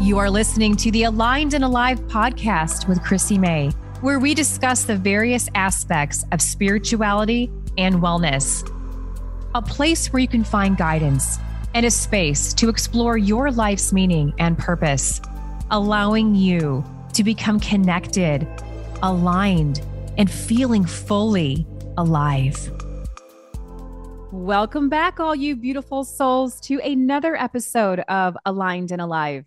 You are listening to the Aligned and Alive podcast with Chrissy May, where we discuss the various aspects of spirituality and wellness. A place where you can find guidance and a space to explore your life's meaning and purpose, allowing you to become connected, aligned, and feeling fully alive. Welcome back, all you beautiful souls, to another episode of Aligned and Alive.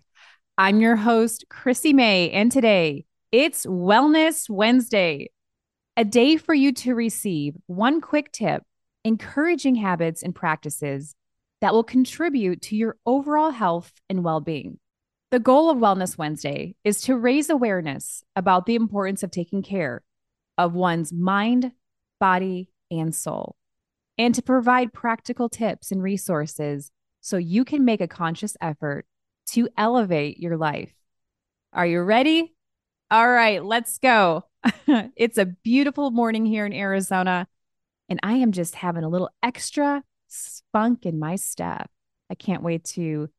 I'm your host, Chrissy May, and today it's Wellness Wednesday, a day for you to receive one quick tip, encouraging habits and practices that will contribute to your overall health and well being. The goal of Wellness Wednesday is to raise awareness about the importance of taking care of one's mind, body, and soul, and to provide practical tips and resources so you can make a conscious effort to elevate your life. Are you ready? All right, let's go. it's a beautiful morning here in Arizona, and I am just having a little extra spunk in my step. I can't wait to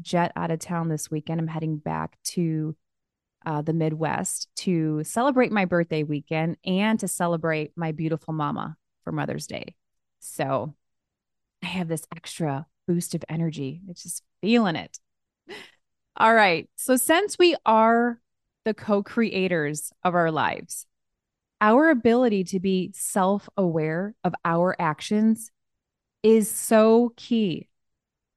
jet out of town this weekend. I'm heading back to uh, the Midwest to celebrate my birthday weekend and to celebrate my beautiful mama for Mother's Day. So I have this extra boost of energy. It's just feeling it. All right. So, since we are the co creators of our lives, our ability to be self aware of our actions is so key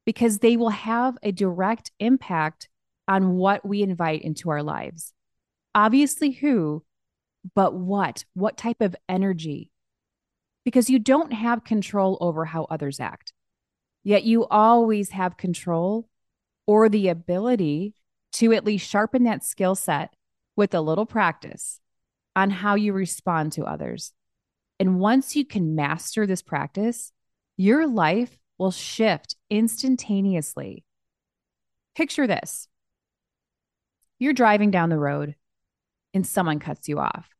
because they will have a direct impact on what we invite into our lives. Obviously, who, but what? What type of energy? Because you don't have control over how others act, yet you always have control or the ability to at least sharpen that skill set with a little practice on how you respond to others. And once you can master this practice, your life will shift instantaneously. Picture this you're driving down the road and someone cuts you off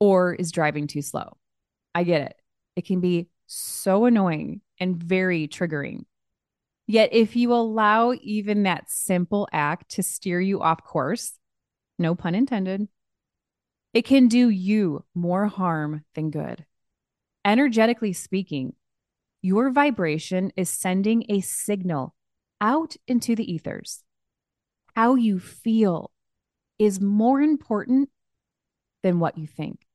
or is driving too slow. I get it. It can be so annoying and very triggering. Yet, if you allow even that simple act to steer you off course, no pun intended, it can do you more harm than good. Energetically speaking, your vibration is sending a signal out into the ethers. How you feel is more important than what you think.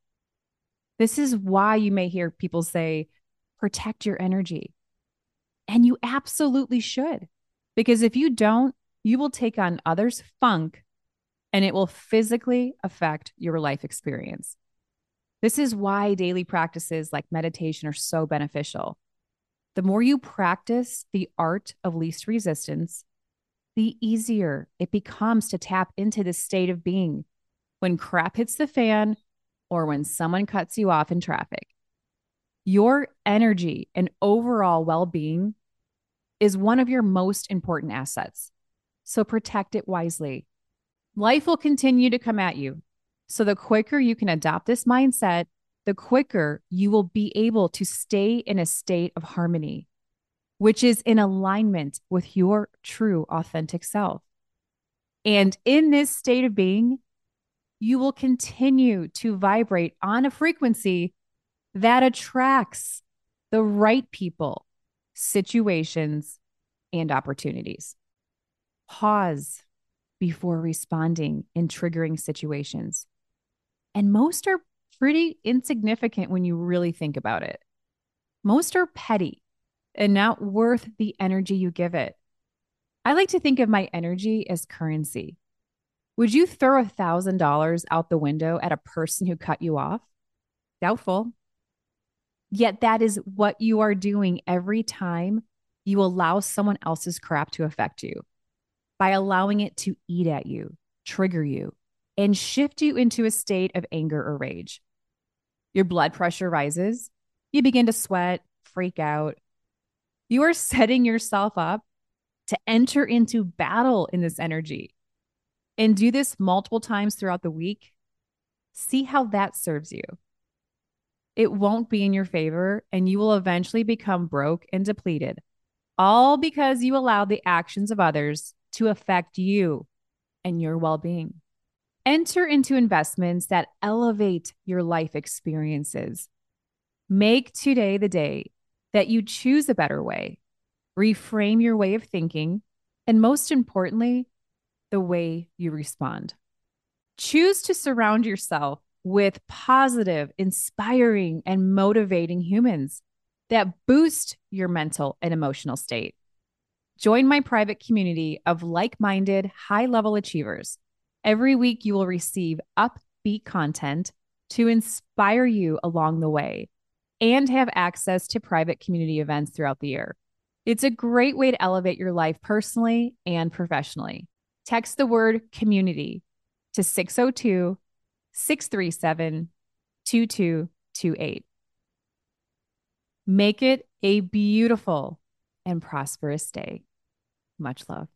This is why you may hear people say, protect your energy. And you absolutely should. Because if you don't, you will take on others' funk and it will physically affect your life experience. This is why daily practices like meditation are so beneficial. The more you practice the art of least resistance, the easier it becomes to tap into this state of being when crap hits the fan or when someone cuts you off in traffic. Your energy and overall well being is one of your most important assets. So protect it wisely. Life will continue to come at you. So the quicker you can adopt this mindset, the quicker you will be able to stay in a state of harmony, which is in alignment with your true, authentic self. And in this state of being, you will continue to vibrate on a frequency that attracts the right people situations, and opportunities. Pause before responding in triggering situations. And most are pretty insignificant when you really think about it. Most are petty and not worth the energy you give it. I like to think of my energy as currency. Would you throw a $1,000 out the window at a person who cut you off? Doubtful. Yet that is what you are doing every time you allow someone else's crap to affect you by allowing it to eat at you, trigger you, and shift you into a state of anger or rage. Your blood pressure rises. You begin to sweat, freak out. You are setting yourself up to enter into battle in this energy and do this multiple times throughout the week. See how that serves you it won't be in your favor and you will eventually become broke and depleted, all because you allow the actions of others to affect you and your well being. Enter into investments that elevate your life experiences. Make today the day that you choose a better way, reframe your way of thinking, and most importantly, the way you respond. Choose to surround yourself with positive, inspiring, and motivating humans that boost your mental and emotional state. Join my private community of like minded, high level achievers. Every week, you will receive upbeat content to inspire you along the way and have access to private community events throughout the year. It's a great way to elevate your life personally and professionally. Text the word community to 602 637 2228. Make it a beautiful and prosperous day. Much love.